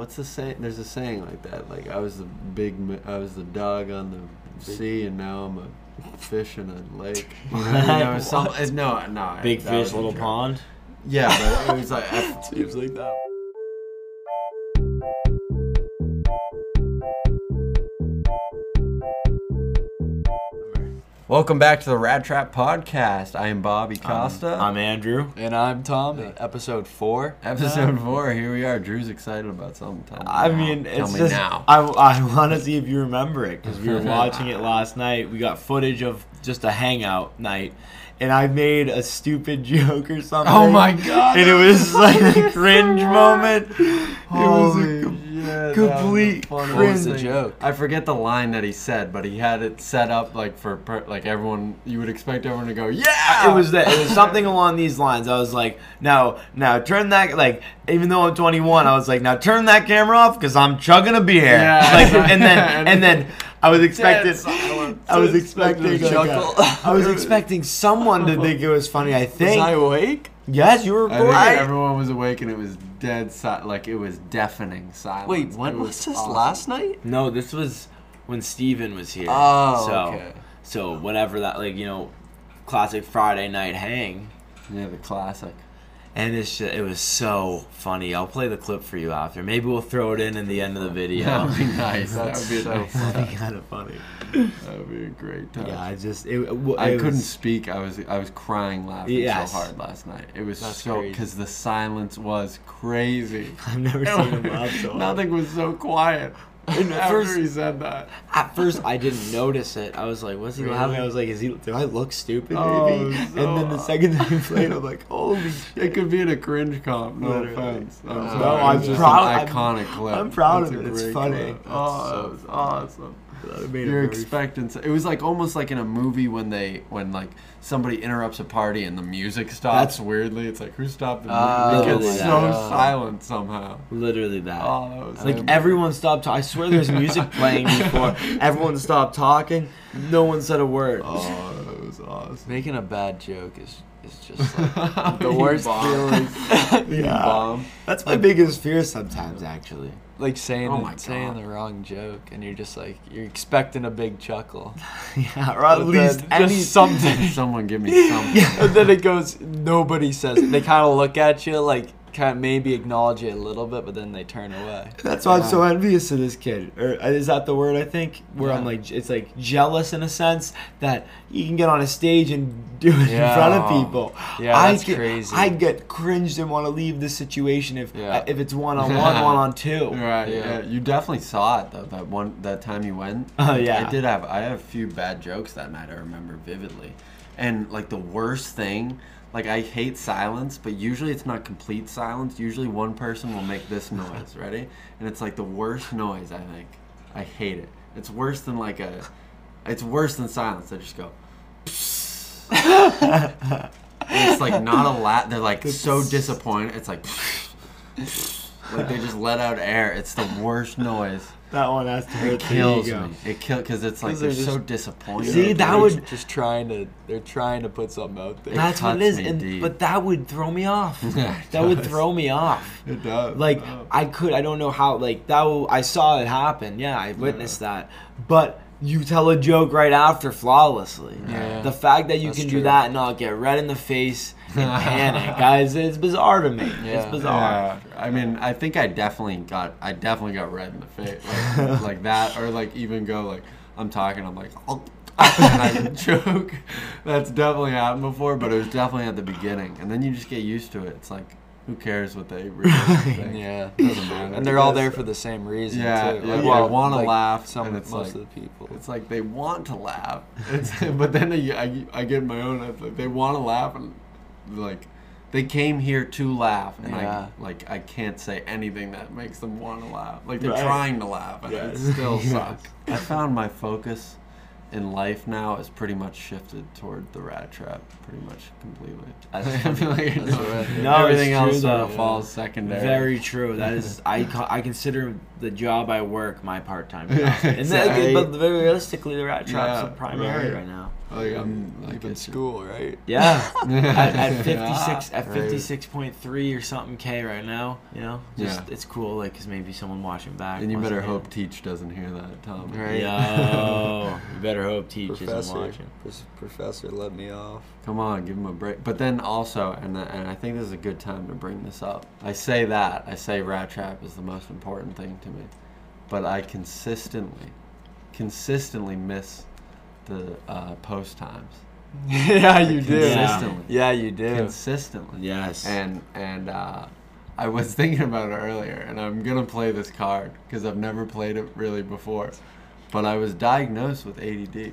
what's the saying? There's a saying like that. Like I was the big, I was the dog on the sea, and now I'm a fish in a lake. You know, some, uh, no, no. Big fish, little pond. Yeah, but it was like seems like that. Welcome back to the Rat Trap Podcast. I am Bobby Costa. I'm Andrew. And I'm Tommy. Uh, episode four. Episode four. Here we are. Drew's excited about something. Tell me I now. mean, tell it's me just now. I, I want to see if you remember it because we were watching it last night. We got footage of just a hangout night, and I made a stupid joke or something. Oh my God, And it was like a so cringe moment. It was a com- shit, was complete the funniest What was the thing. joke? I forget the line that he said, but he had it set up like for per, like everyone. You would expect everyone to go, "Yeah!" It was that. It was something along these lines. I was like, now, now turn that like. Even though I'm 21, I was like, now turn that camera off because I'm chugging a beer. Yeah. Like, and then and then I was expecting. I was Expecting expecting. a like, chuckle. a- I was expecting someone to think it was funny. I Was think. I awake? Yes, you were I think right. everyone was awake and it was dead silent. Like it was deafening silence. Wait, It when was this? awesome. Last night? No, this was when Steven was here. Oh, so, okay. So whatever that like you know, classic Friday night hang. Yeah, the classic. And it's just, it was so funny. I'll play the clip for you after. Maybe we'll throw it in in the end of the video. That would be nice. that would be so nice. That'd be kind of funny. That would be a great time. Yeah, I just it, it, w- I it couldn't speak. I was I was crying laughing Yes. so hard last night. It was That's so because the silence was crazy. I've never seen him laugh so hard. Nothing was so quiet. And at After first- he said that. At first, I didn't notice it. I was like, "What's he Really? laughing?" I was like, "Is he? Do I look stupid?" Oh, Maybe. so and then the second time he played, I'm like, "Holy It could be in a cringe comp. No Literally. offense. I'm No, sorry. I'm just proud- An I'm- iconic clip. I'm proud It's of it. It's funny. clip. That's Oh, so that was awesome. That made it You're very expecting. so- It was like almost like in a movie when they when like somebody interrupts a party and the music stops That's- weirdly. It's like who stopped the oh, music? Oh, it gets so silent somehow. Literally that. Oh, that was like amazing. everyone stopped. I swear there's music playing before everyone stopped talking. No one said a word. Oh, that was awesome. Making a bad joke is is just like the worst bomb. feeling. Yeah. bomb. That's my biggest fear sometimes, actually. like saying Oh the- saying the wrong joke, and you're just like you're expecting a big chuckle. yeah, or at But least then any just something. Someone give me something. and then it goes. Nobody says. It. They kind of look at you like kind of maybe acknowledge it a little bit, but then they turn away. That's why I'm so envious of this kid. Or uh, is that the word I think? Where I'm like, it's like jealous in a sense that you can get on a stage and do it in front of people. Yeah, I that's get, crazy. I get cringed and want to leave the situation if Yeah. uh, if it's one on one, one on two. Right. Yeah. Yeah. You definitely saw it though. That one that time you went. Oh, yeah. I did have. I have a few bad jokes that night. I remember vividly, and like the worst thing. Like I hate silence, but usually it's not complete silence. Usually one person will make this noise, ready? And it's like the worst noise. I think. I hate it. It's worse than like a. It's worse than silence. They just go. It's like not a laugh. They're like so disappointed. It's like. like they just let out air. It's the worst noise. That one has to hurt It the kills ego. me. It kills because it's like 'Cause they're, they're so just- disappointed. See, that They're would- just trying to. They're trying to put something out there. That's what it cuts is, me and deep. but that would throw me off. Yeah, it that would throw me off. It does. Like Oh. I could, I don't know how. Like that, I saw it happen. Yeah, I witnessed that. But you tell a joke right after flawlessly. Yeah. The fact that you That's can do that and not get red in the face and panic, guys, it's bizarre to me. It's bizarre. Yeah, I mean, I think I definitely got, I definitely got red in the face, like, like that, or like even go like, I'm talking, I'm like, oh, and I joke. That's definitely happened before, but it was definitely at the beginning, and then you just get used to it. It's like, who cares what they really think? Yeah. Doesn't matter. And they're all there for the same reason Yeah, too. yeah, Like, they well, wanna like, laugh, Some and it's most like- of the people. It's like they want to laugh, it's, but then I, I, I get my own. Like they want to laugh, and like they came here to laugh, and Yeah. I like I can't say anything that makes them want to laugh. Like they're Right. trying to laugh, and Right. it still Yes. sucks. I found my focus in life now is pretty much shifted toward the rat trap, pretty much completely. I feel like. No, everything else sort of falls secondary. Very true. That is, I I consider the job I work my part time job, Yeah, and that, but very realistically, the rat trap's Yeah, the primary right. right now. Like I'm mm, like Like in it's- school, right? Yeah. at, at Yeah. 56 at 56.3 or something k right now you know just Yeah. it's cool like because maybe someone watching back And you better hear. hope Teach doesn't hear that, Tom. Right. yo you better hope teach isn't watching pros- professor, let me off. Come on, give him a break. But then also, and uh, and I think this is a good time to bring this up. I say that I say Rat Trap is the most important thing to but I consistently, consistently miss the uh, post times. yeah, you do. Consistently. Yeah, you do. Consistently. yes And and uh, I was thinking about it earlier, and I'm gonna play this card because I've never played it really before. But I was diagnosed with ADD.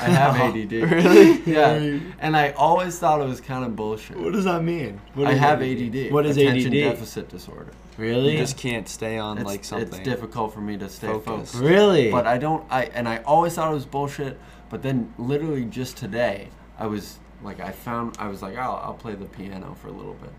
I have ADD. Really? Yeah. And I always thought it was kind of bullshit. what does that mean what I have ADD? ADD. what is Attention ADD deficit disorder. Really You just can't stay on It's, like something. it's difficult for me to stay Focus. focused. really But I don't. I and I always thought it was bullshit. But then, literally just today, I was like, I found. I was like, oh, I'll play the piano for a little bit,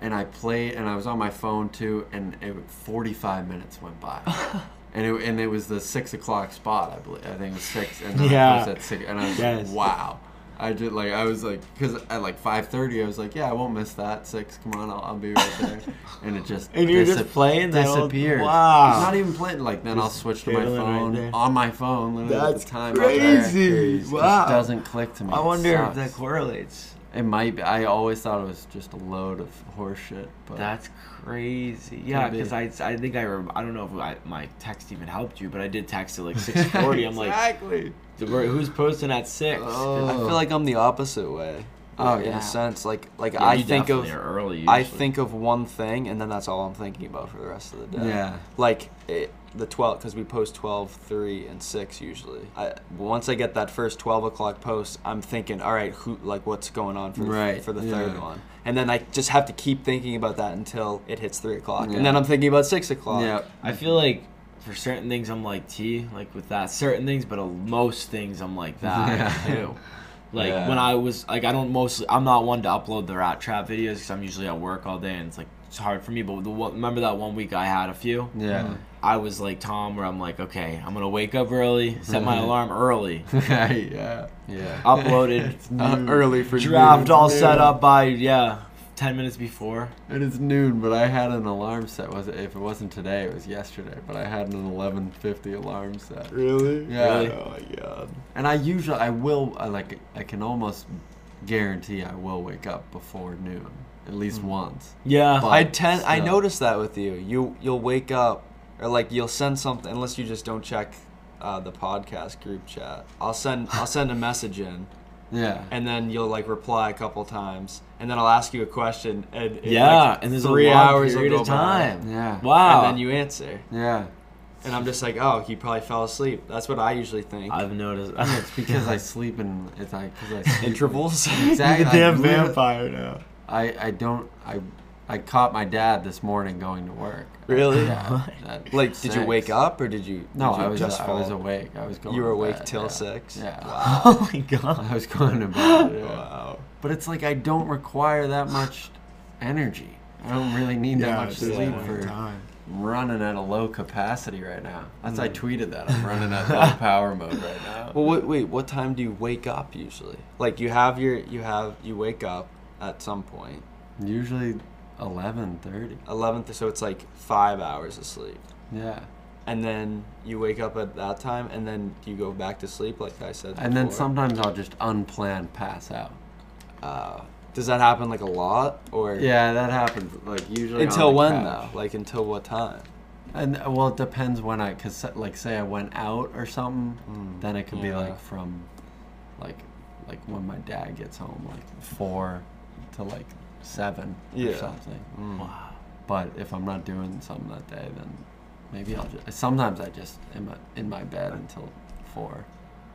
and I played, and I was on my phone too, and it, 45 minutes went by. And it, and it was the six o'clock spot, I believe. I think it was six, and then Yeah. I was at six, and I was Yes. like, "Wow!" I did like I was like, because at like five thirty, I was like, "Yeah, I won't miss that. Six, come on, I'll, I'll be right there." And it just And you're just playing that whole- disappears. Wow. It's not even playing. Like then I'll switch to my fiddling right phone on my phone. Literally at That's the time. out there. crazy. It just Wow. doesn't click to me. i It wonder if that correlates It might be. I always thought it was just a load of horseshit. But That's crazy. Yeah, because I, I think I rem- I don't know if I, my text even helped you, but I did text at like six forty. I'm like, exactly. "Where- who's posting at six? Oh. I feel like I'm the opposite way. Oh, in a sense, like like Yeah, I you think of definitely are early. I think of one thing and then that's all I'm thinking about for the rest of the day. Yeah. Like it, the 12 because we post 12, 3, and 6 usually. I once I get that first 12 o'clock post, I'm thinking, all right, who like what's going on for the, Right, for the yeah. third one, and then I just have to keep thinking about that until it hits 3 o'clock, Yeah. and then I'm thinking about 6 o'clock. Yeah. I feel like for certain things I'm like T, like with that certain things, but uh, most things I'm like that Yeah. too. Like Yeah. when I was like I don't mostly I'm not one to upload the rat trap videos because I'm usually at work all day and it's like it's hard for me. But the remember that one week I had a few. Yeah. I was like Tom, where I'm like, okay, I'm gonna wake up early, set my Mhm. alarm early, yeah. Yeah. uploaded, It's Uh, noon. early for draft all Yeah. set up by yeah, ten minutes before. And it's noon, but I had an alarm set. Was it, if it wasn't today, it was yesterday. But I had an 11:50 alarm set. Really? Yeah. Really? Oh my god. And I usually, I will, I like, I can almost guarantee I will wake up before noon, at least Mm. once. Yeah, But I tend I still. noticed that with you. You you'll wake up or like you'll send something unless you just don't check uh, the podcast group chat. I'll send I'll send a message in Yeah. and then you'll like reply a couple times and then I'll ask you a question and it, yeah, like, and there's three a long hours period go of by. time. yeah. Wow. And then you answer. Yeah. And I'm just like, oh, he probably fell asleep. That's what I usually think. I've noticed. It's because I sleep in. It's like because I sleep Intervals. Exactly. You're a damn I vampire now. I I don't I I caught my dad this morning going to work. Really? Yeah. at like, did you wake up or did you? No, did you I was just I was awake. I was going. You were to awake bed, till yeah. six? Yeah. Wow. Oh my god. I was going to bed. Yeah. Wow. But it's like I don't require that much energy. I don't really need that much sleep for I'm running at a low capacity right now. That's I tweeted that. I'm running at low power mode right now. Well, wait, wait. What time do you wake up usually? Like you have your, you have, you wake up at some point. Usually 11:30. Eleventh, so it's like five hours of sleep, Yeah. and then you wake up at that time, and then you go back to sleep, like I said. And then sometimes I'll just unplanned pass out. Uh, does that happen like a lot, or Yeah, that happens. Like usually Until when couch. though? Like until what time? And well, it depends when I, cause like say I went out or something, Mm, then it could be like from, like, like when my dad gets home, like four to like seven or something. Mm. Wow. But if I'm not doing something that day, then maybe I'll just. Sometimes I just am in my bed until four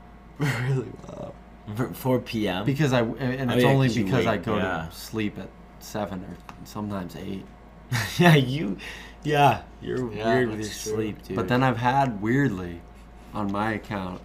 really? Wow. V- 4 p.m. because I and Oh, it's yeah, only because I go yeah. to sleep at seven or sometimes eight. yeah, you. Yeah, you're Yeah, weird with your sleep, dude. But then I've had weirdly, on my account,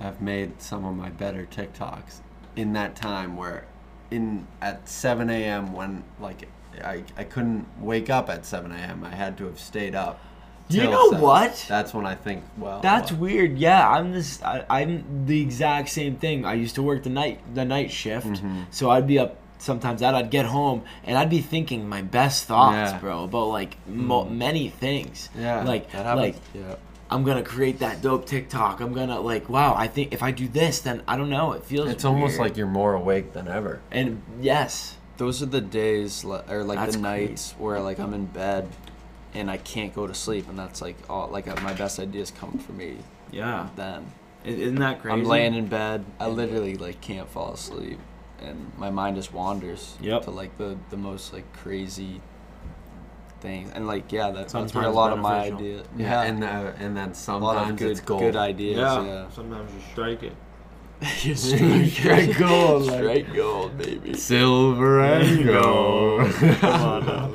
I've made some of my better TikToks in that time where, in at 7 a.m. when like I I couldn't wake up at 7 a.m. I had to have stayed up You know seven. what? That's when I think. Well, That's what? weird. Yeah, I'm this. I, I'm the exact same thing. I used to work the night the night shift, Mhm. so I'd be up sometimes. That I'd get home and I'd be thinking my best thoughts, Yeah. bro, about like mo- Mm. many things. Yeah, like That happens. like yeah. I'm gonna create that dope TikTok. I'm gonna like wow. I think if I do this, then I don't know. It feels. It's almost like you're more awake than ever. and yes, Those are the days, li- or like That's the crazy. nights where like I'm in bed and I can't go to sleep, and that's like all like uh, my best ideas come for me yeah. then. Isn't that crazy? I'm laying in bed, I literally like can't fall asleep, and my mind just wanders Yep. to like the the most like crazy things, and like yeah, that, that's where a Sometimes lot of my beneficial. ideas. Yeah, and uh, and then a lot of sometimes good it's gold. good ideas. Yeah, Sometimes you strike it. you Strike gold, like- strike gold, baby. Silver and gold. Come on now,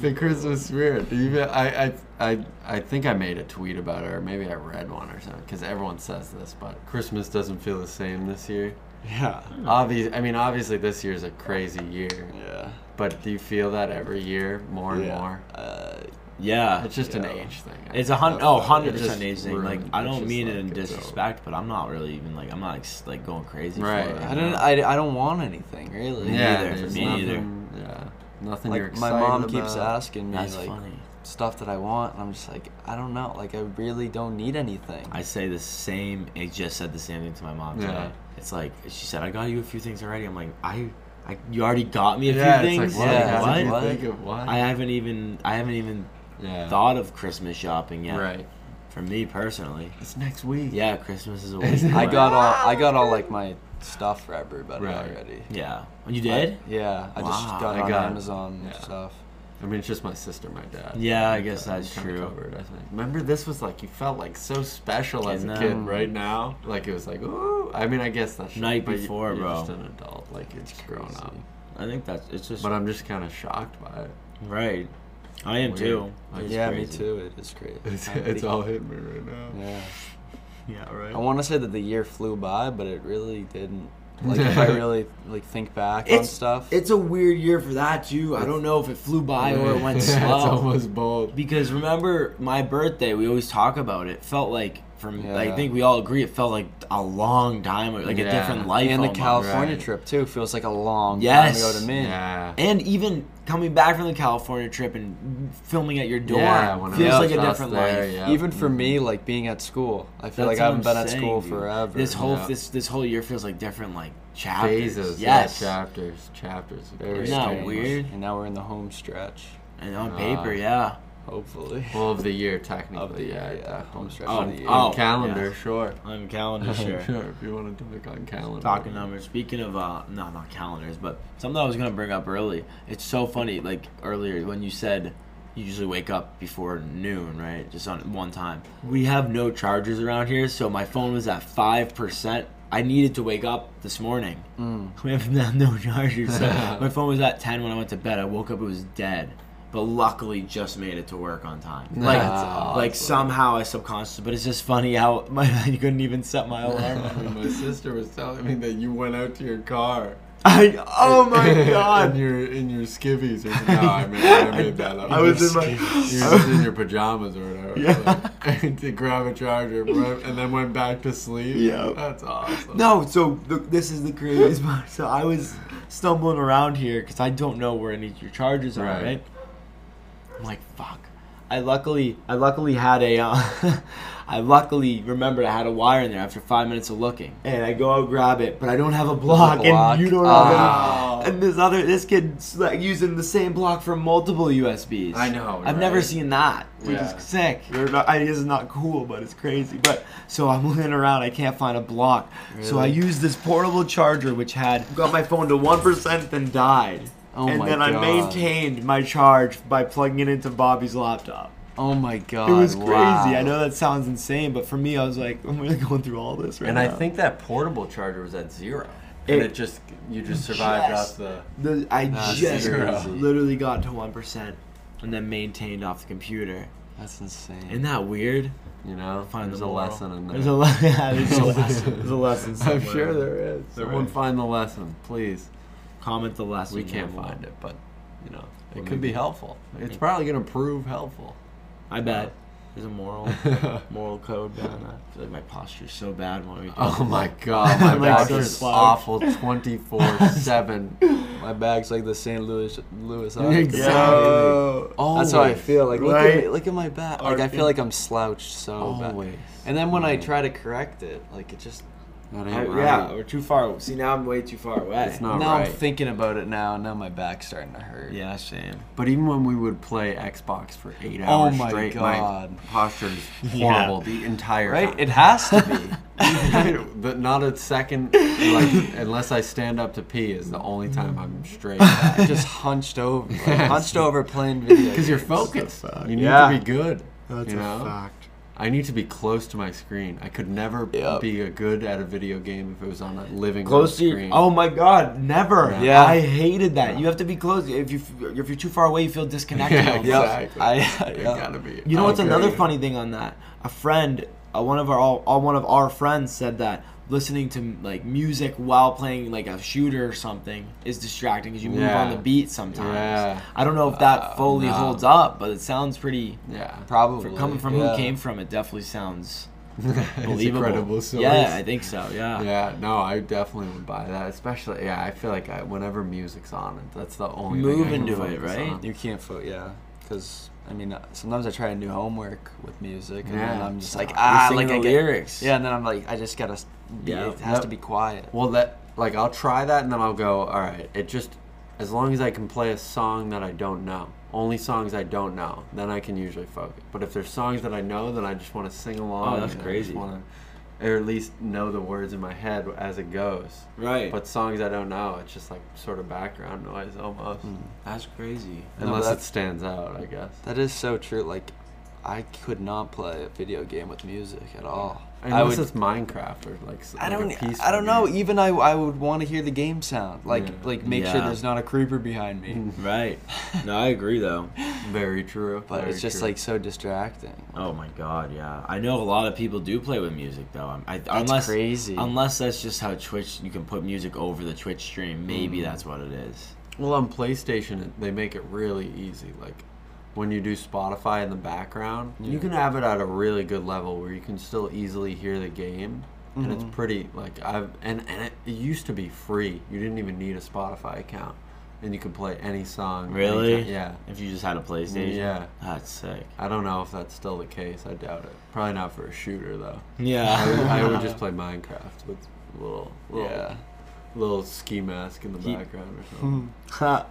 the Christmas spirit. Even I, I, I, I think I made a tweet about it, or maybe I read one or something. Because everyone says this, but Christmas doesn't feel the same this year. Yeah, Obvious. I mean, obviously this year's a crazy year. yeah, But do you feel that every year more and yeah. more? Uh, Yeah. It's just an age thing. It's a hundred, oh, It hundred just percent age thing. Like I don't just mean it in it's disrespect, but I'm not really even like I'm not ex- like going crazy. Right. For it, I don't. know? I, I don't want anything really. Yeah, neither, for there's me nothing, neither. Yeah, nothing you're Like my excited mom keeps asking me That's like funny. stuff that I want, and I'm just like, I don't know. Like I really don't need anything. I say the same. I just said the same thing to my mom Yeah. today. It's like she said, "I got you a few things already." I'm like, "I, I you already got me a yeah, few it's things." like, what? Yeah, How did you what? what? I haven't even I haven't even yeah. thought of Christmas shopping yet. Right. For me personally. It's next week. Yeah, Christmas is a week. it? I got all. I got all like my stuff for everybody Right. already. Yeah. You did? Yeah, I just got I on got- Amazon and yeah. stuff. I mean, it's just my sister, my dad. Yeah, I guess that's I'm kinda true. Covered, I think. Remember, this was like you felt like so special as a kid. Um, right now, like it was like, ooh. I mean, I guess that's Night but you- before, you're bro. Just an adult, like it's grown crazy. up. I think that's it's just But I'm just kind of shocked by it. right. I am Weird. too. Like, It's yeah, crazy. me too. It is great. It's, it's all hitting me right now. Yeah. Yeah, right. I want to say that the year flew by, but it really didn't. Like if I really like think back on stuff. It's a weird year for that too. I don't know if it flew by or it went slow. it's slow. almost bold. Because remember my birthday, we always talk about it. Felt like from I think we all agree it felt like a long time, like a different life. and the almost. California Right. trip too feels like a long Yes. time ago to me. Yeah. And even coming back from the California trip and filming at your dorm Yeah, feels was like a different there, life. yeah. Even for me, like being at school, I feel That's like I haven't I'm been at school dude. forever. This whole Yeah. this this whole year feels like different like chapters. Phases. Yes. Yeah, chapters. Chapters. Very Isn't that strange. weird? And now we're in the home stretch. and on Ah. paper, yeah. Hopefully. Well, of the year, technically. Of the year, yeah. yeah. definitely. Home stretch Oh, of the year. oh. On calendar, yeah. sure. On calendar, sure. sure. If you want to talk on calendar. Talking numbers. Speaking of, uh, no, not calendars, but something I was gonna bring up early. It's so funny, like earlier when you said you usually wake up before noon, right? Just on one time. We have no chargers around here, so my phone was at five percent. I needed to wake up this morning. Mm. We have no- no chargers, so my phone was at ten when I went to bed. I woke up, it was dead. But luckily, just made it to work on time. Like, That's like somehow I subconscious, but it's just funny how my, I couldn't even set my alarm. I mean, my sister was telling me that you went out to your car. I oh my god! in god! your in your skivvies or no, I mean I made that up. I was in my- You were just in your pajamas or whatever. Yeah. like, to grab a charger and then went back to sleep. Yeah. That's awesome. No, so the, this is the craziest part. So I was stumbling around here because I don't know where any of your chargers are. Right. Right. I'm like, fuck. I luckily, I luckily had a, uh, I luckily remembered I had a wire in there after five minutes of looking, and I go out grab it, but I don't have a block, block? and you don't Ah. have any. And this other, this kid's like using the same block for multiple USBs. I know, I've never seen that, which Yeah. is sick. Or not, I, it's not cool, but it's crazy. But so I'm looking around, I can't find a block. So I Really? used this portable charger, which had got my phone to one percent, then died. Oh and then I maintained my charge by plugging it into Bobby's laptop. Oh my god. it was crazy. wow. I know that sounds insane, but for me, I was like, I'm really going through all this right And now. I think that portable charger was at zero. And It- it just you just survived Just- off the the, I just crazy. literally got to one percent, and then maintained off the computer. That's insane. Isn't that weird? you know Find there's the a lesson in there. There's a le- yeah, there's a lesson. There's a lesson. I'm sure there is. Someone is. find the lesson, please. Comment the lesson. We can't find it, but you know, it could be helpful. It's probably gonna prove helpful. I bet. Uh, There's a moral moral code behind that. I feel like my posture's so bad when we. Oh my god, my Like back so is awful 24 7. My bag's like the St. Louis Louis. Exactly. Yo. That's how I feel. Like look Right? at look at my back. Like I feel like I'm slouched so bad. Always. And then when I try to correct it, like it just Oh, that I- ain't Yeah, right. we're too far. See, now I'm way too far away. It's not now right. I'm thinking about it now. Now my back's starting to hurt. Yeah, same. But even when we would play Xbox for eight Oh hours my straight, God. my posture is Yeah. horrible the entire Right? time. Right? It has to be. but not a second, like unless I stand up to pee, is the only time I'm straight. I'm just hunched over, like, hunched over playing video. Because you're games. focused. fact. You need Yeah. to be good. That's you know? fact. I need to be close to my screen. I could never Yep. be a good at a video game if it was on a living Close to your, screen. oh my god, never. Yeah. I hated that. You have to be close. If you if you're too far away, you feel disconnected. Yeah, all the Yep. time. exactly. I, You yeah. gotta be. You know what's I another funny thing on that? A friend, uh, one of our all, all one of our friends said that listening to like music while playing like a shooter or something is distracting because you move Yeah. on the beat sometimes. Yeah. I don't know if that Uh, fully no. holds up, but it sounds pretty. Yeah. Probably. For coming from yeah. who came from, it definitely sounds It's a believable. source. Yeah, I think so. Yeah. Yeah, no, I definitely would buy that. Especially, yeah, I feel like I, whenever music's on, it that's the only Move thing I can into it, right? on. You can't fo- yeah, because I mean uh, sometimes I try to do homework with music and then I'm just like You're ah singing like I the get, lyrics. yeah, and then I'm like I just gotta s- be, Yeah. it has to be quiet. Well, that like I'll try that, and then I'll go. All right, it just as long as I can play a song that I don't know, only songs I don't know, then I can usually focus. But if there's songs that I know, then I just want to sing along. Oh, that's crazy. wanna, or at least know the words in my head as it goes. Right. But songs I don't know, it's just like sort of background noise almost, hmm. that's crazy. No, unless it stands out, I guess. That is so true. Like I could not play a video game with music at all. I Unless would. it's Minecraft or like. I like don't. peaceful I don't know. game. Even I, I would want to hear the game sound. Like, Yeah. like make sure there's not a creeper behind me. Right. No, I agree though. Very true. But very it's just true. like so distracting. Oh my god, yeah. I know a lot of people do play with music though. I'm- I, That's unless crazy. unless that's just how Twitch you can put music over the Twitch stream. Maybe Mm. that's what it is. Well, on PlayStation, they make it really easy. Like when you do Spotify in the background, you can have it at a really good level where you can still easily hear the game, and it's Mhm. pretty like I've and and it, it used to be free. You didn't even need a Spotify account, and you could play any song. Really? anytime. Yeah. If you just had a PlayStation. Yeah. That's sick. I don't know if that's still the case. I doubt it. Probably not for a shooter though. I would, Yeah. I would just play Minecraft with a little little Yeah. little ski mask in the He- background or something.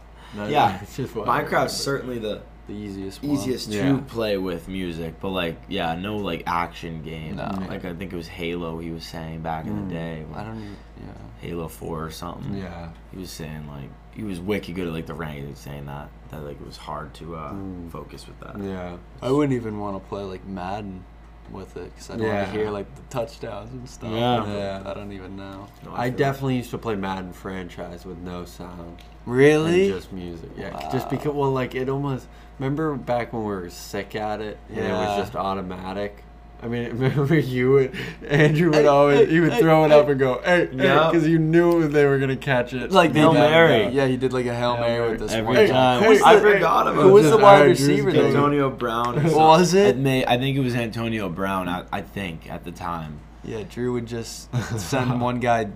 Yeah. Minecraft's certainly the The easiest. One. easiest to play with music, but like yeah, no like action game. No. Like I think it was Halo he was saying back in Mm. the day. I don't even. Yeah. Halo Four or something. Yeah. He was saying like he was wicked good at like the rank. He was saying that that like it was hard to uh, Mm. focus with that. Yeah. I wouldn't even want to play like Madden with it because I don't want to hear like the touchdowns and stuff. Yeah. Yeah. I don't even know. No, I feel definitely used to play Madden franchise with no sound Really? and just music. Yeah, just because well, like it almost. Remember back when we were sick at it, and it was just automatic. I mean, remember you would Andrew would Hey, always hey, he would hey, throw it up and go hey Yeah. because you knew they were gonna catch it. like Hail they- Mary. Yeah, he did like a hail Hail mary Mary. with this Every one. time. Who was I the- forgot about Who was the wide receiver? gonna- Antonio Brown. or Was something. it? may, I think it was Antonio Brown. I, I think at the time. Yeah, Drew would just send one guy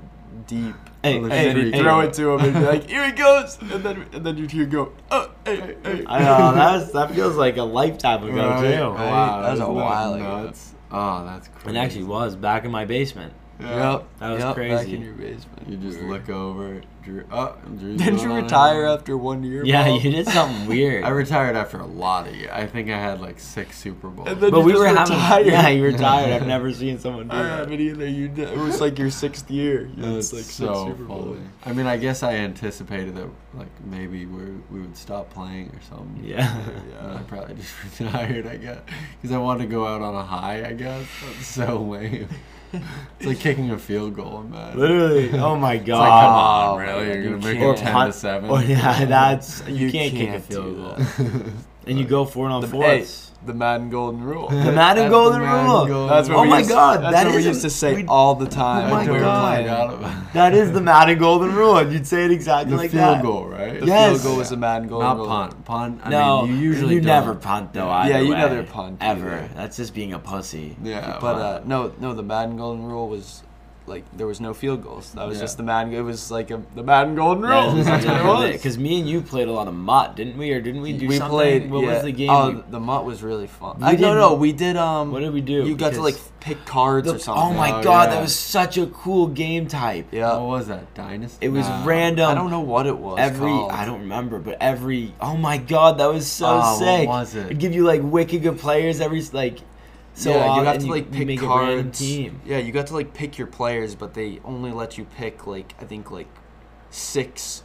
deep. Hey, and hey, then he'd hey. throw it to him and be like, "Here he goes!" And then and then you'd hear go, "Oh, hey, hey." I know that's that feels like a lifetime ago Right, too. right. That was a isn't while ago. Oh, that's crazy. It actually was back in my basement. Yeah. Yep, That was yep, Back in your basement. You just We were- look over. Drew. Oh, Drew's Didn't you retire ahead. after one year? Yeah, Bob? you did something weird. I retired after a lot of years. I think I had like six Super Bowls. And then but you we just were retired. having. Yeah, you retired. I've never seen someone do I that. haven't either. You did. It was like your sixth year. You That's like six so Super Bowls. I mean, I guess I anticipated that like maybe we we would stop playing or something. Yeah. And I probably just retired, I guess, because I wanted to go out on a high. I guess that's so lame. It's like kicking a field goal in Madden. Literally. Oh my It's god. like, come on, Oh, really? man, You're gonna make it ten Or to seven? Oh yeah, that's you, You can't, kick a field goal. and you go for it on The, fourths. hey, the Madden Golden Rule. The That's Madden the Golden Madden Rule. Golden That's what oh we my used, god, that's that what we used a- to say we- all the time Oh when my we were God. playing. forgot about That is the Madden Golden Rule, and you'd say it exactly like that. the like field that. goal, right? The Yes. field goal was the Madden Golden Not Rule. punt. Punt. I no, mean, you usually you don't. never punt though. Yeah. Either Yeah, you way, never punt ever. either. That's just being a pussy. Yeah, But uh, no, no, the Madden Golden Rule was like there was no field goals. That was Yeah. just the Madden. It was like a, the Madden Golden Rule. That's what it was. Because me and you played a lot of MUT, didn't we? Or didn't we do we something? played. What yeah. was the game? Oh, we- the MUT was really fun. We I, no, did- no, we did. Um, what did we do? You got to like pick cards the- or something. Oh my Oh, god, yeah. that was such a cool game type. Yeah. what was that? Dynasty. It was Nah. random. I don't know what it was. Every called. I don't remember, but every oh my god, that was so Oh, what sick. was it? It'd give you like wicked good players every like. So yeah, you often, got to like you pick make a random cards. team. Yeah, you got to like pick your players, but they only let you pick like I think like six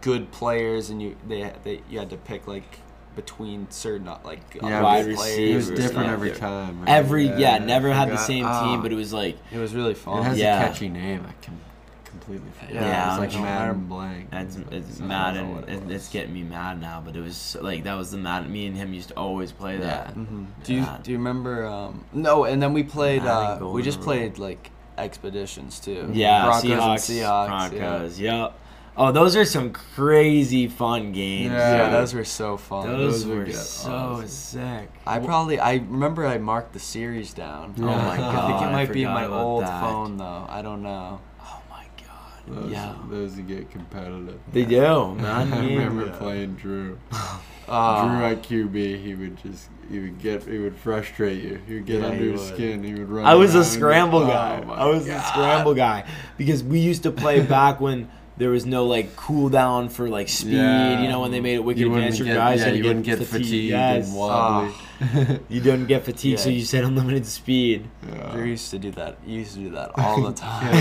good players, and you they they you had to pick like between certain uh, like Yeah, wide good It was different yeah. every time. Right? Every yeah, never I had the same Ah. team, but it was like It was really fun. It has Yeah. a catchy name. I can completely forget. Yeah, it's like I don't Madden remember. Blank. it's, it's I don't mad and what it it, it's getting me mad now. But it was like that was the mad. Me and him used to always play that. hmm Do you do you remember? Um, no, and then we played. Uh, we just played like expeditions too. Yeah, Broncos Seahawks, and Seahawks. Broncos. Yep. Oh, those are some crazy fun games. Yeah. yeah, Yeah. those were so fun. Those, Those were would get so awesome. sick. I probably I remember I marked the series down. Oh my god! I think God, it I might be forgot my old that. phone though. I don't know. Oh god. Those, yeah. those that get competitive. They do, man. I remember Yeah. playing Drew. Uh, Drew at QB, he would just he would get he would frustrate you. He would get Yeah, under your skin. He would run. I was a scramble oh guy. my I was a scramble guy because we used to play back when there was no like cooldown for like speed. Yeah. You know when they made it wicked You advanced, your get, guys yeah, you wouldn't get fatigued Yes. and wobbly. You don't get fatigued, so you said unlimited speed. Yeah. Drew used to do that. You used to do that all the time.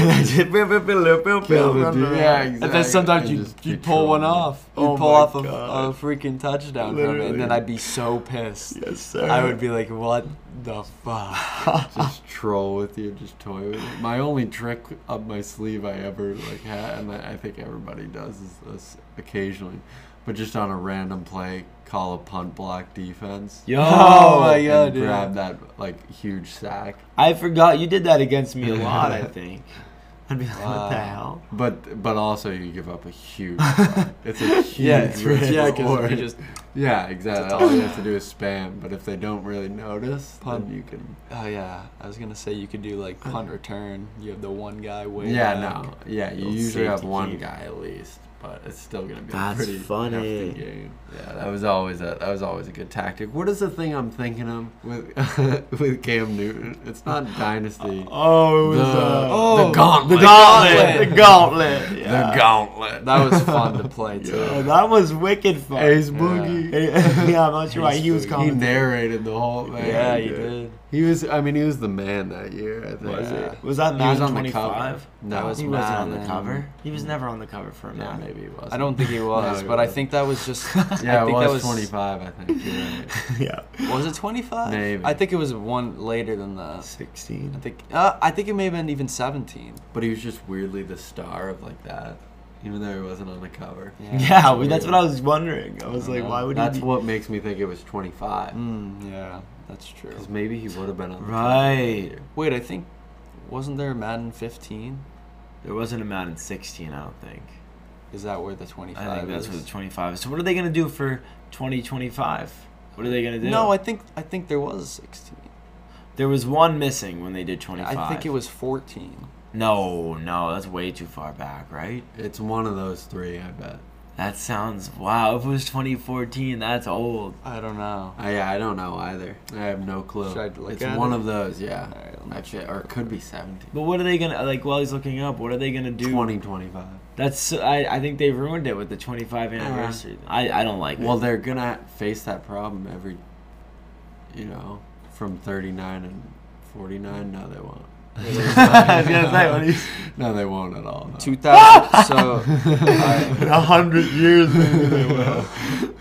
Kill the dude. Yeah, exactly. And then sometimes you'd, oh you'd pull one off. You'd Oh pull off a, a freaking touchdown from it, and then I'd be so pissed. Yes, sir. I would be like, "What the fuck?" just troll with you, just toy with you. My only trick up my sleeve I ever like had, and I I think everybody does is this occasionally, but just on a random play, call a punt block defense. Yo, Oh my and dude. grab that like huge sack. I forgot you did that against me a lot. I think. I'd be like, what the Wow. hell? But but also you give up a huge. run. it's a huge. Yeah, it's risk yeah, because you just Yeah, exactly. All you have to do is spam. But if they don't really notice, then you can. Oh yeah, I was gonna say you could do like punt return. You have the one guy way yeah, back. no, yeah. You Little usually have safety one guy at least, but it's still gonna be That's a pretty funny. hefty game. Yeah, that was always a that was always a good tactic. What is the thing I'm thinking of with with Cam Newton? It's not dynasty. Oh, it The- uh, oh, the gauntlet. The gauntlet. The gauntlet. Yeah. The gauntlet. That was fun to play too. Oh, that was wicked fun. Ace Yeah. Boogie. yeah, I'm not sure why he was He commenting. narrated the whole thing. Yeah, you did. He was. I mean, he was the man that year. I think. Was Yeah. it? Was that He was Madden on the cover. 25? No, That was He wasn't on the cover. He was never on the cover for a Yeah, Madden. maybe he was. I don't think he was, he but I wasn't. think that was just. Yeah, I it think was, that was 25. I think. You're right. yeah. Was it 25? Maybe. I think it was one later than that. 16. I think. Uh, I think it may have been even 17. But he was just weirdly the star of like that, even though he wasn't on the cover. Yeah, we, that's what I was wondering. I was I like, know. why would That's he? Be... what makes me think it was 25. Mm, yeah, that's true. Because maybe he would have been on the Right. cover. Wait, I think wasn't there a Madden 15? There wasn't a Madden 16, I don't think. Is that where the 25 I think that's is? where the 25 is. So what are they gonna do for 2025? What are they gonna do? No, I think I think there was 16. there was one missing when they did 25. I think it was 14. No, no, that's way too far back, right? It's one of those three, I bet. That sounds wow. If it was 2014, that's old. I don't know. I, yeah, I don't know either. I have no clue. Should I look it's at one it? of those, yeah. Alright, let Actually, or it could be 17. But what are they gonna like? While he's looking up, what are they gonna do? 2025. That's I. I think they ruined it with the 25 uh-huh. anniversary. I. I don't like Well, it. they're gonna face that problem every, you know, from 39 and 49. No, they won't. I was gonna say when he's no, they won't at all. no. 2000. so in a hundred years. Maybe they will.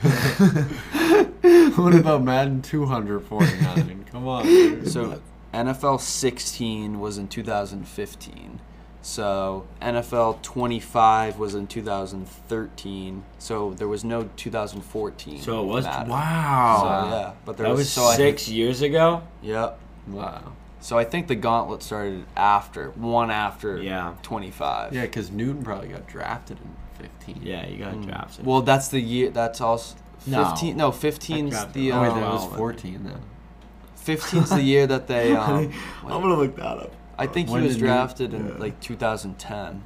what about Madden 249? Come on. dude. so NFL 16 was in 2015. So NFL 25 was in 2013. So there was no 2014. So it was Madden. So wow. yeah, but there that was, was so I six think- years ago. Yep. Wow. So I think the gauntlet started after one after Yeah. 25. Yeah, because Newton probably got drafted in 15. Yeah, you got Mm. drafted. Well, that's the year. That's also No. 15. No, 15's drafted. the Oh, wait, um, that was 14 then. 15's the year that they. Um, I'm gonna look that up. I think When he was did you- drafted in yeah. like 2010,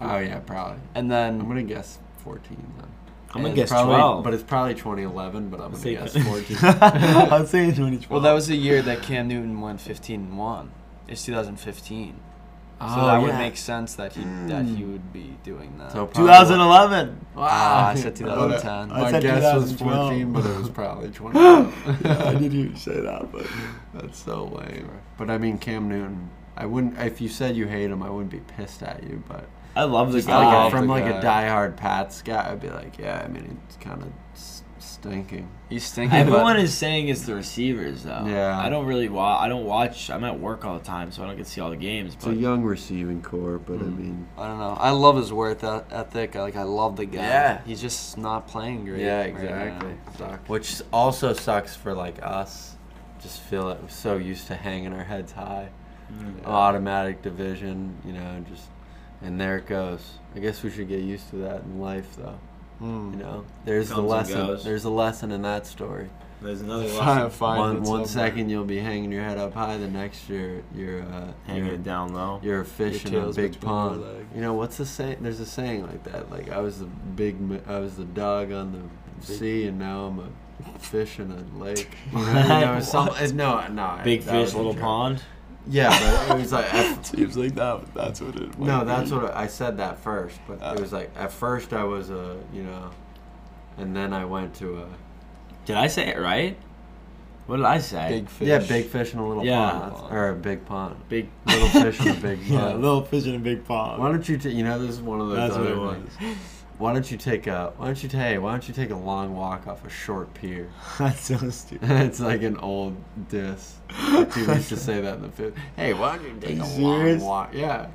Oh, yeah, probably. and then I'm going to guess 14 then. I'm gonna guess probably, 12. But it's probably 2011, but I'm going to guess 14. I'm saying 2012. well, that was the year that Cam Newton went 15 and one. It's 2015, so Oh, that would make sense that he that he Mm. would be doing that. So probably- 2011. Ah, I said 2010. uh, I My said guess was 14, but it was probably 20. yeah, I did hear you say that, but That's so lame. But I mean, Cam Newton. I wouldn't. If you said you hate him, I wouldn't be pissed at you. But I love the guy. like Oh, from the like guy. a diehard Pats guy, I'd be like, yeah. I mean, it's kind of stinking. He's stinking. Everyone but is saying it's the receivers though. Yeah. I don't really watch. I don't watch. I'm at work all the time, so I don't get to see all the games. It's a young receiving corps, but I Mm. mean, I don't know. I love his work eth- ethic. I, like I love the guy. Yeah. He's just not playing great. yeah, right exactly. now. Which also sucks for like us. Just feel it. We're so used to hanging our heads high. Mm. Automatic division, you know, just and there it goes. I guess we should get used to that in life, though. Hmm. You know, there's the Comes and lesson. There's a lesson in that story. there's another lesson. fine. one it one somewhere. second you'll be hanging your head up high, the next you're you're uh, Hanging you're, it down low. you're a fish Your in a big pond. You know what's the saying? There's a saying like that. Like I was the big, I was the dog on the Big- sea, and now I'm a fish in a lake. You know, you know, some, no, no. Big fish, little joke. pond. Yeah, but it was like. At, Seems like that. That's what it. Was. No, that's be. what I said that first, but Oh. it uh. was like at first I was a you know, and then I went to a Did I say it right? What did I say? big fish. yeah big fish in a little Yeah. pond that's- or a big pond. Big. Little fish in a big Yeah, little fish in a big pond. Why don't you? ta- you know, this is one of those. That's what other it was. things. Why don't you take a? Why don't you take? Hey, why don't you take a long walk off a short pier? That's so stupid. it's like an old diss. People used to say that in the fifth. Hey, why don't you take you a serious? long walk? Yeah.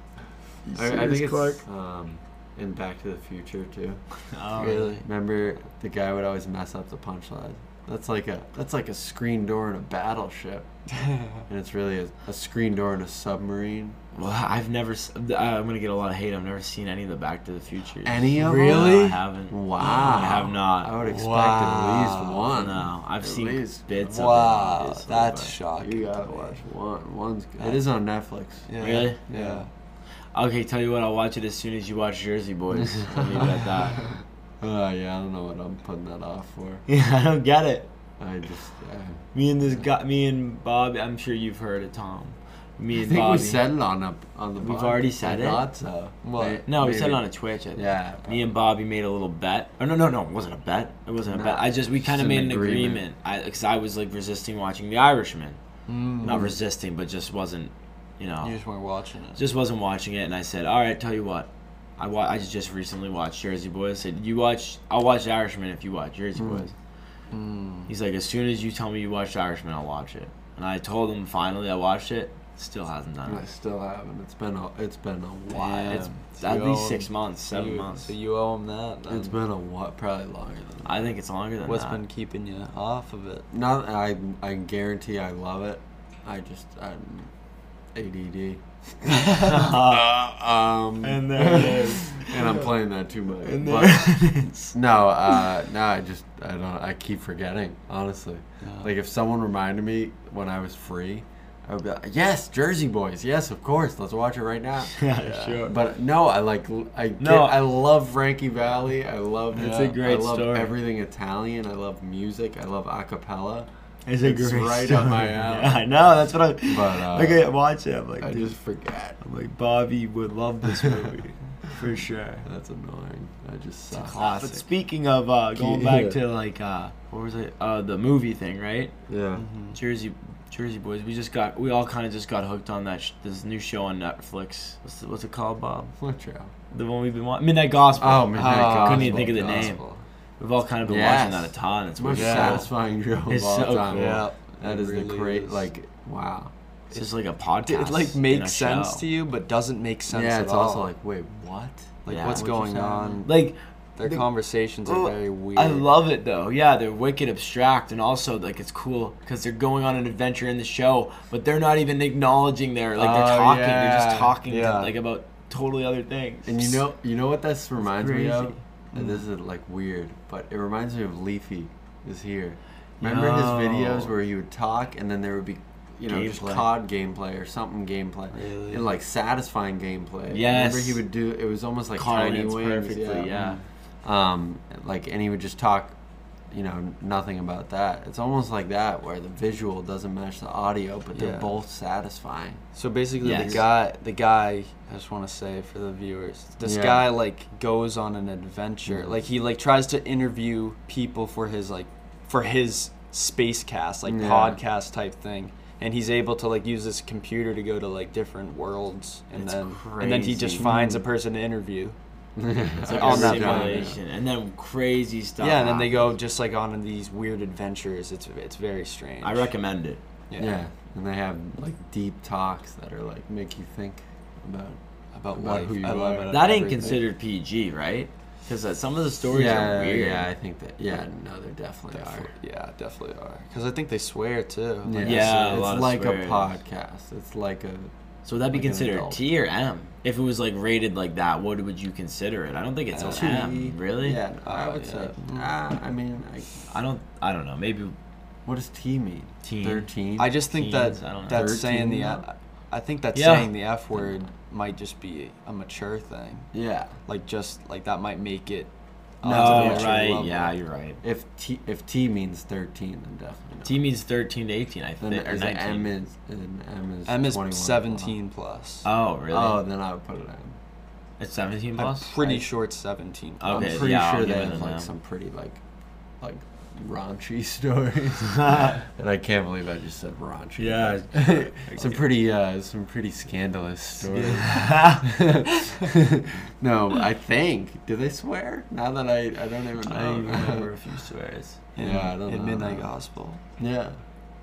I, I think it's Clark? um, in Back to the Future too. Oh, Really. Remember, the guy would always mess up the punchline. That's like a that's like a screen door in a battleship, and it's really a, a screen door in a submarine. Well, I've never. I'm gonna get a lot of hate. I've never seen any of the Back to the Future. Any of Really? No, I haven't. Wow. I have not. I would expect Wow. at least one. No, I've At seen least. bits of it. Wow, that's but- shocking. You gotta watch one. One's good. It is on Netflix. Yeah. Really? Yeah. Okay, tell you what, I'll watch it as soon as you watch Jersey Boys. I'll leave it at that. Uh, yeah, I don't know what I'm putting that off for. Yeah, I don't get it. I just. Uh, Me and this guy, me and Bob. I'm sure you've heard of Tom. Me I think Bobby. we said it on a, on the. We've pod. already said I it? Thought so. What? May- no, we said it on a Twitch. I think. Yeah. Me and Bobby made a little bet. Oh no, no, no! It wasn't a bet. It wasn't a No, bet. I just we kind of an made an agreement. agreement. I because I was like resisting watching The Irishman. Mm. Not resisting, but just wasn't. You know, You just weren't watching it. just wasn't watching it, and I said, "All right, tell you what, I wa- I just recently watched Jersey Boys. I said you watch, I'll watch The Irishman if you watch Jersey Mm. Boys." Mm. He's like, "As soon as you tell me you watched The Irishman, I'll watch it." And I told him finally I watched it. Still hasn't done I it. still haven't. It's been a. It's been a while. It's So at you least six him- months, seven you- months. So you owe him that. Then. It's been a what? Probably longer than. I think it's longer than What's that. been keeping you off of it? Not. I. I guarantee I love it. I just. I'm ADD. um. And there it is. and I'm playing that too much. And But there it is. no, uh, no, I just I don't. I keep forgetting. Honestly, Yeah. like if someone reminded me when I was free, I would be like, "Yes, Jersey Boys. Yes, of course. Let's watch it right now." yeah, sure. But no, I like I get, No. I love Frankie Valli. I love It's a great I love story. everything Italian. I love music. I love a cappella. It's a It's great right story. up my alley. Yeah, I know. That's what I. But, uh, like I watch it. I'm like, I dude, just forget. I'm like, Bobby would love this movie for sure. That's annoying. I just suck. But speaking of uh, going back to like, uh, what was it? Uh, the movie thing, right? Yeah. Mhm. Jersey, Jersey Boys. We just got, we all kind of just got hooked on that. Sh- this new show on Netflix. What's the, what's it called, Bob? What show? The one we've been watching, Midnight Gospel. Oh, Midnight Ah, Gospel. couldn't even think of the name. We've all kind of been Yes. watching that a ton. It's It's most. Yeah. satisfying show It's all so time. cool. Yeah. That It is really the great. is. Like, wow. It's just like a podcast. it like makes sense show. to you, but doesn't make sense. yeah, at it's all. also like, wait, what? like Yeah. what's What going on. Like Their the- conversations are very weird. I love it though. Yeah, they're wicked abstract, and also like it's cool because they're going on an adventure in the show, but they're not even acknowledging their like they're Oh, talking. They're just talking Yeah. to, like about totally other things. And you know, you know what this reminds me of? And this is like weird, but it reminds me of Leafy is here. Remember his videos where he would talk and then there would be, you know, just COD gameplay or something gameplay, Really? and like satisfying gameplay. Yes. Remember he would do. It was almost like Calling tiny wings. perfectly, yeah. Um, like, and he would just talk, you know, nothing about that. It's almost like that where the visual doesn't match the audio, but they're Yeah. both satisfying. So basically, Yes. the guy, the guy, I just want to say for the viewers, this Yeah. guy like goes on an adventure. Mhm. Like he like tries to interview people for his like for his spacecast, like Yeah. podcast type thing. And he's able to like use this computer to go to like different worlds, and It's then and then he just crazy. finds a person to interview. It's like on a that simulation, and then crazy stuff. yeah, and then they go just like on these weird adventures. It's it's very strange. I recommend it. Yeah. and they have like deep talks that are like make you think about. about About life. who you I are. it. That ain't Everything. considered PG, right? Because uh, some of the stories yeah, are weird. yeah, I think that. Yeah, no, they definitely Definitely, are. yeah, definitely are. Because I think they swear too. Like, Yeah, it's, a it's of like swears. a podcast. It's like a. So would that be Like an considered adult. T or M? If it was like rated like that, what would you consider it? I don't think it's Uh, an T. M. Really? Yeah, I Uh, would yeah. say. Mm. Ah, I mean, I, I don't. I don't know. Maybe what does T mean? Teen. Thirteen. I just think that Teens, I don't know. that's 13 saying the. now? I think that Yeah. saying the F word might just be a mature thing. Yeah. Like just like that might make it. No, Oh, mature right. level. Yeah, you're right. If T if T means thirteen, then definitely. not. T means 13 to 18, I Then think. Or 19. M is and M is. M is 21 seventeen plus. Oh, really? Oh, then I would put it M. it's 17 I'm plus? pretty I- sure it's seventeen. Okay, plus. I'm pretty yeah, sure they have like M. some pretty like like raunchy stories. and I can't believe I just said raunchy. Yeah. some pretty uh some pretty scandalous stories. no, I think. Do they swear? Now that I I don't even know. I don't even remember a few swears. in, Yeah, I don't in know. Midnight Gospel. Yeah.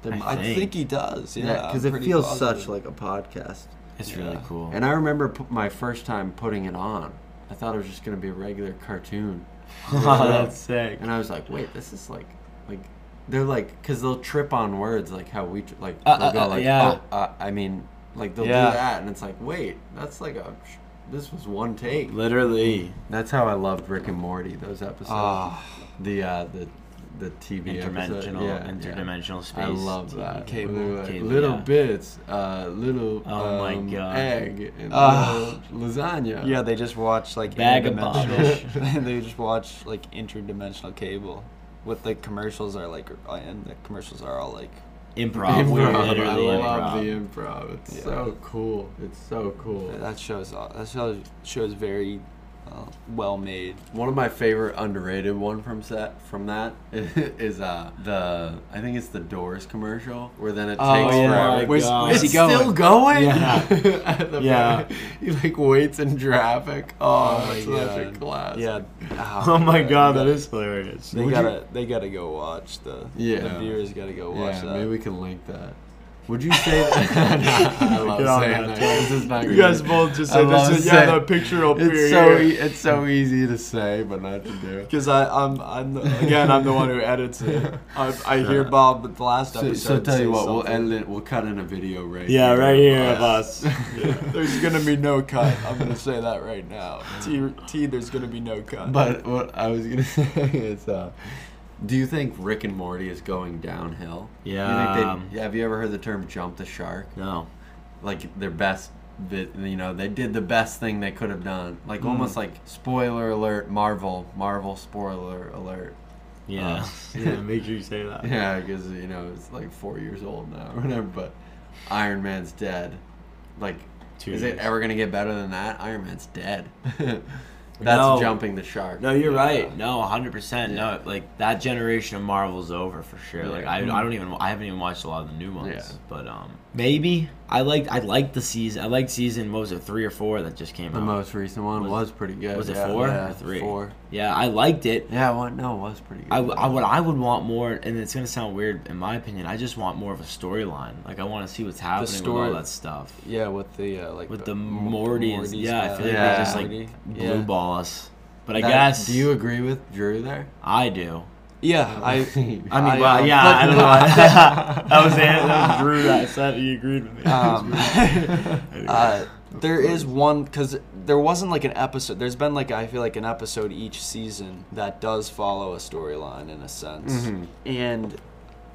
There I I think. think he does. Yeah, Yeah, because I'm it feels positive. such like a podcast. It's Yeah. really cool. And I remember pu- my first time putting it on. I thought it was just gonna be a regular cartoon. Oh, that's sick. And I was like, wait, this is like, like, they're like, because they'll trip on words like how we, tr- like, Uh, they'll uh, go uh, like, yeah. oh, uh, I mean, like, they'll Yeah. do that. And it's like, wait, that's like a, this was one take. Literally. That's how I loved Rick and Morty, those episodes. Ah, The, uh, the, the TV episode. Interdimensional, Yeah, interdimensional space. I love that. Cable. Where like, Cable, little yeah. bits, uh, little Oh my um, God. egg, and little lasagna. yeah, they just watch like Bag of interdimensional. they just watch like interdimensional cable. With the commercials are like, uh, and the commercials are all like, Improv. Improv. Literally I improv. love the improv. It's Yeah. so cool. It's so cool. that shows all that shows shows very uh, well made. One of my favorite underrated one from set from that is uh the I think it's the Doors commercial where then it Oh, takes yeah. forever. Where's- God. where's he it's going? still going. Yeah. At the Yeah. very- he like waits in traffic. Oh, Oh my it's such a God. classic. Yeah. Oh my god, that that is hilarious. They Would gotta they gotta go watch the Yeah. the viewers gotta go watch Yeah, that. maybe we can link that. Would you say that? I love saying that, that. This is not You guys both just said this. Yeah, the picture up It's here. so e- it's so easy to say, but not to do. Because I I'm, I'm again I'm the one who edits it. I, I hear Bob at the last So, episode. so tell you what, we'll something. edit it. We'll cut in a video right. Yeah, right here of us. There's gonna be no cut. I'm gonna say that right now. T, T there's gonna be no cut. But what I was gonna say is, uh, do you think Rick and Morty is going downhill? You Yeah. think they, have you ever heard the term "jump the shark"? No. Like their best, you know, they did the best thing they could have done. Like Mm. almost like spoiler alert, Marvel, Marvel spoiler alert. Yeah. Uh, yeah. Make sure you say that. Yeah, because you know it's like four years old now or whatever. But Iron Man's dead. Like, Two is it ever gonna get better than that? Iron Man's dead. That's No. jumping the shark. No, you're Yeah. right. No, 100%. No, like that generation of Marvel's over for sure. Like I, I don't even I haven't even watched a lot of the new ones. Yeah. But um maybe I liked I liked the season. I liked season. What was it? Three or four that just came The out. The most recent one Was- was, pretty good. was it yeah, four Yeah, or three? Four. Yeah, I liked it. Yeah, what? No, it was pretty good. I, I what I would want more, and it's gonna sound weird in my opinion. I just want more of a storyline. Like I want to see what's happening with story- all that stuff. Yeah, with the uh, like With the Mo- Morty yeah, I feel like Yeah. they just like blue ball us. But I That- guess Do you agree with Drew there? I do. Yeah, I. I mean, I, well, um, yeah, I don't know. that was it. That was Drew that said he agreed with me. Um, uh, there is one because there wasn't like an episode. There's been like I feel like an episode each season that does follow a storyline in a sense, Mhm. and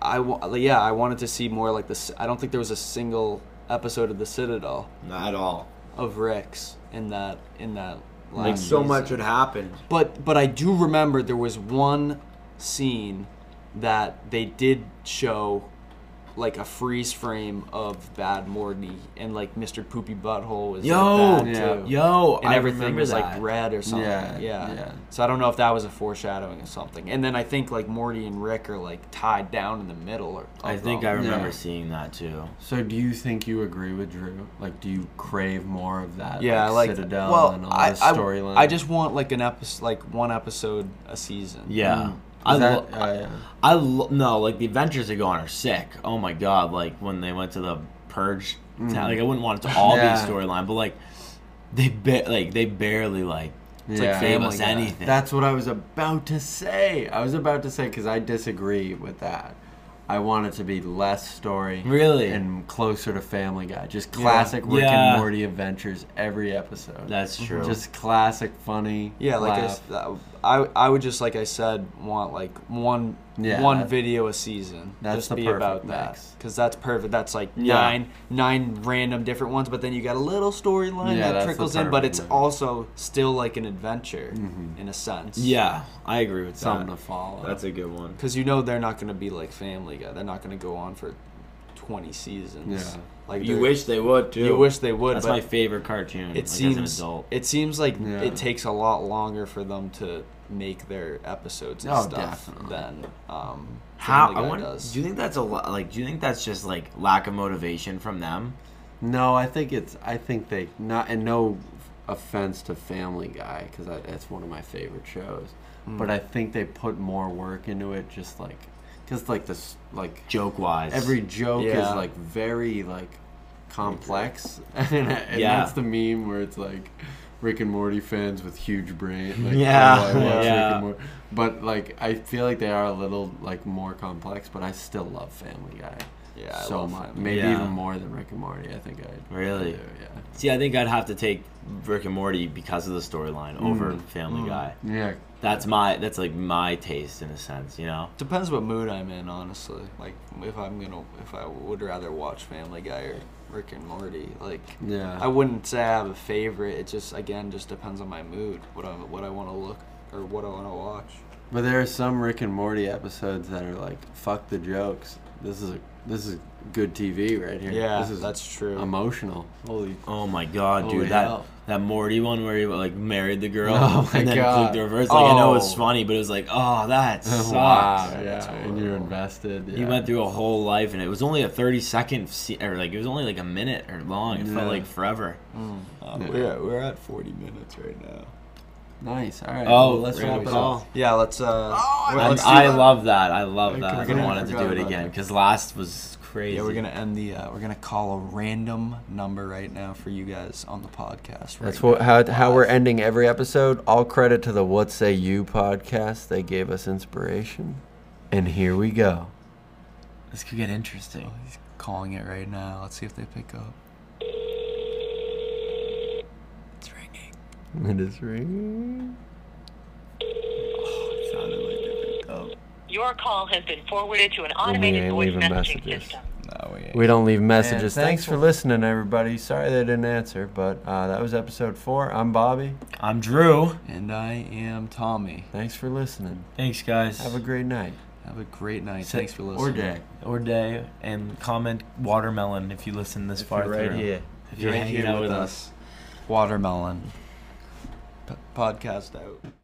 I wa- yeah I wanted to see more like this. I don't think there was a single episode of the Citadel Not at all. of Rick's in that in that. Like so much had happened. But but I do remember there was one scene that they did show like a freeze frame of Bad Morty and like Mr. Poopy Butthole was Yo, like that yeah. too. Yo, and I everything remember was that. like red or something. Yeah, Yeah, yeah. So I don't know if that was a foreshadowing of something. And then I think like Morty and Rick are like tied down in the middle. Or, I of think I remember Yeah. seeing that too. So, do you think you agree with Drew? Like, do you crave more of that? Yeah, I like Citadel well, and all I, this I, storyline. I just want like an episode, like one episode a season. Yeah. Mm. I, Is that- lo- oh, yeah. I lo- no like the adventures they go on are sick. Oh my god! Like when they went to the purge, town, like I wouldn't want it to all Mm. Yeah. be storyline, but like they ba- like they barely like It's Yeah. like gave Family us Guy. anything. That's what I was about to say. I was about to say because I disagree with that. I want it to be less story, Really? and closer to Family Guy. Just Yeah. classic Rick Yeah. and Morty adventures every episode. That's true. Just classic, funny. Yeah, like I, laugh. s- I, I would just like I said want like one Yeah, one that- video a season. That's just the be perfect about that because that's perfect. That's like Yeah. nine nine random different ones, but then you got a little storyline Yeah, that trickles in, but it's mix. also still like an adventure Mhm. in a sense. yeah, I agree with something that. to follow. That's a good one. because you know they're not going to be like Family Guy. They're not going to go on for twenty seasons. Yeah. like You wish they would too. you wish they would. That's but my favorite cartoon. it like, as seems an adult. it seems like Yeah. it takes a lot longer for them to make their episodes and Oh, stuff definitely. than um, How I Guy wonder, does. do you think that's a lot? Like, do you think that's just like lack of motivation from them? No, I think it's. I think they not. And no offense to Family Guy, because it's one of my favorite shows. Mm. But I think they put more work into it, just like, because like this, like Joke wise, every joke Yeah. is like very like complex, and, and Yeah. that's the meme where it's like. Rick and Morty fans with huge brain, like, Yeah, oh, I watch Rick yeah. and Morty. But like, I feel like they are a little like more complex. But I still love Family Guy yeah, so much, maybe Yeah. even more than Rick and Morty. I think I Really? do, yeah. See, I think I'd have to take Rick and Morty because of the storyline over Mm. Family Mm. Guy. Yeah, That's my that's like my taste in a sense, you know. Depends what mood I'm in, honestly. Like if I'm gonna, if I would rather watch Family Guy or Rick and Morty. Like yeah. I wouldn't say I have a favorite. It just again just depends on my mood, what I what I want to look or what I want to watch. but there are some Rick and Morty episodes that are like, "Fuck the jokes." This is a this is good TV right here. Yeah, this is that's true. emotional. Holy. Oh my god, Holy dude, that hell. that Morty one where he like married the girl Oh my and then God. flipped the reverse. Like I know it's Oh. funny, but it was like, oh, that sucks. wow. Yeah, Yeah, and you're invested. Yeah. He went through a whole life, and it was only a thirty second, se- or like it was only like a minute or long. It Yeah. felt like forever. Mm. Uh, Yeah. We're at, we're at 40 minutes right now. Nice. All right. Oh, well, let's wrap it all. Yeah, let's. uh well, I'm- let's do I that. love that. I love Okay, that. I wanted to do it again because last was crazy. Yeah, we're gonna end the. Uh, we're gonna call a random number right now for you guys on the podcast. That's right what how now, how we're ending every episode. All credit to the What Say You podcast. They gave us inspiration, and here we go. This could get interesting. Oh, he's calling it right now. Let's see if they pick up. It's ringing. It is ringing. Oh, it sounded like they picked up. Your call has been forwarded to an ain't automated voice leaving messaging messages. system. No, we ain't. We don't leave messages. Man, thanks for listening, everybody. Sorry they didn't answer, but uh, that was episode four. I'm Bobby. I'm Drew. And I am Tommy. Thanks for listening. Thanks, guys. Have a great night Have a great night. Say- Thanks for listening. or day. or day, and comment watermelon if you listen this If far you're right through. here. If you're Right hanging here out with with us. Watermelon. Podcast out.